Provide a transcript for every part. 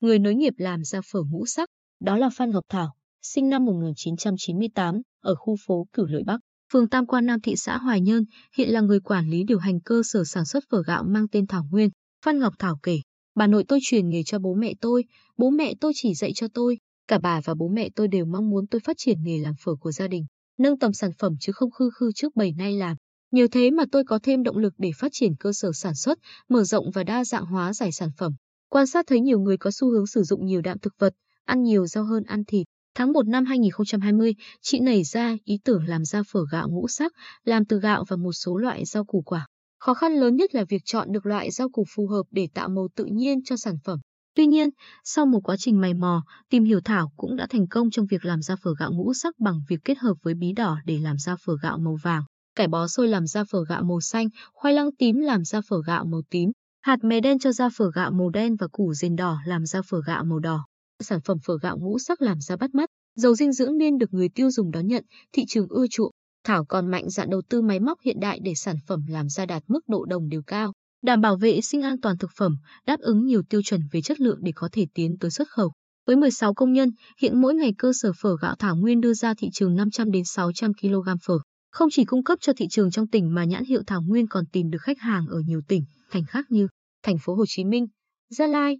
người nối nghiệp làm ra phở ngũ sắc. Đó là Phan Ngọc Thảo, sinh năm 1998, ở khu phố Cửu Lợi Bắc, phường Tam Quan Nam thị xã Hoài Nhơn, hiện là người quản lý điều hành cơ sở sản xuất phở gạo mang tên Thảo Nguyên. Phan Ngọc Thảo kể, bà nội tôi truyền nghề cho bố mẹ tôi, bố mẹ tôi chỉ dạy cho tôi, cả bà và bố mẹ tôi đều mong muốn tôi phát triển nghề làm phở của gia đình, nâng tầm sản phẩm chứ không khư khư trước bầy nay làm. Nhờ thế mà tôi có thêm động lực để phát triển cơ sở sản xuất, mở rộng và đa dạng hóa giải sản phẩm. Quan sát thấy nhiều người có xu hướng sử dụng nhiều đạm thực vật, ăn nhiều rau hơn ăn thịt. Tháng 1 năm 2020, chị nảy ra ý tưởng làm ra phở gạo ngũ sắc, làm từ gạo và một số loại rau củ quả. Khó khăn lớn nhất là việc chọn được loại rau củ phù hợp để tạo màu tự nhiên cho sản phẩm. Tuy nhiên, sau một quá trình mày mò, tìm hiểu Thảo cũng đã thành công trong việc làm ra phở gạo ngũ sắc bằng việc kết hợp với bí đỏ để làm ra phở gạo màu vàng, cải bó xôi làm ra phở gạo màu xanh, khoai lang tím làm ra phở gạo màu tím, hạt mè đen cho ra phở gạo màu đen và củ dền đỏ làm ra phở gạo màu đỏ. Sản phẩm phở gạo ngũ sắc làm ra bắt mắt, giàu dinh dưỡng nên được người tiêu dùng đón nhận, thị trường ưa chuộng. Thảo còn mạnh dạn đầu tư máy móc hiện đại để sản phẩm làm ra đạt mức độ đồng đều cao, đảm bảo vệ sinh an toàn thực phẩm, đáp ứng nhiều tiêu chuẩn về chất lượng để có thể tiến tới xuất khẩu. Với 16 công nhân, hiện mỗi ngày cơ sở phở gạo Thảo Nguyên đưa ra thị trường 500 đến 600 kg phở. Không chỉ cung cấp cho thị trường trong tỉnh mà nhãn hiệu Thảo Nguyên còn tìm được khách hàng ở nhiều tỉnh, thành khác như thành phố Hồ Chí Minh, Gia Lai,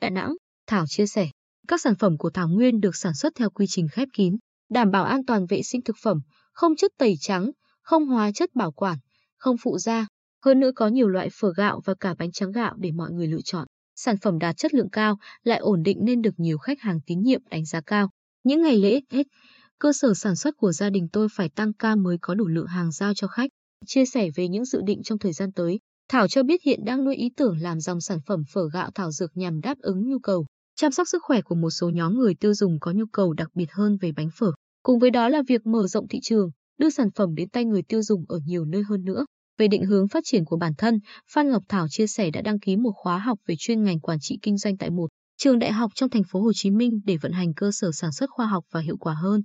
Đà Nẵng. Thảo chia sẻ, các sản phẩm của Thảo Nguyên được sản xuất theo quy trình khép kín, đảm bảo an toàn vệ sinh thực phẩm, không chất tẩy trắng, không hóa chất bảo quản, không phụ gia. Hơn nữa có nhiều loại phở gạo và cả bánh trắng gạo để mọi người lựa chọn. Sản phẩm đạt chất lượng cao, lại ổn định nên được nhiều khách hàng tín nhiệm đánh giá cao. Những ngày lễ Tết, cơ sở sản xuất của gia đình tôi phải tăng ca mới có đủ lượng hàng giao cho khách. Chia sẻ về những dự định trong thời gian tới, Thảo cho biết hiện đang nuôi ý tưởng làm dòng sản phẩm phở gạo thảo dược nhằm đáp ứng nhu cầu chăm sóc sức khỏe của một số nhóm người tiêu dùng có nhu cầu đặc biệt hơn về bánh phở. Cùng với đó là việc mở rộng thị trường, đưa sản phẩm đến tay người tiêu dùng ở nhiều nơi hơn nữa. Về định hướng phát triển của bản thân, Phan Ngọc Thảo chia sẻ đã đăng ký một khóa học về chuyên ngành quản trị kinh doanh tại một trường đại học trong thành phố Hồ Chí Minh để vận hành cơ sở sản xuất khoa học và hiệu quả hơn.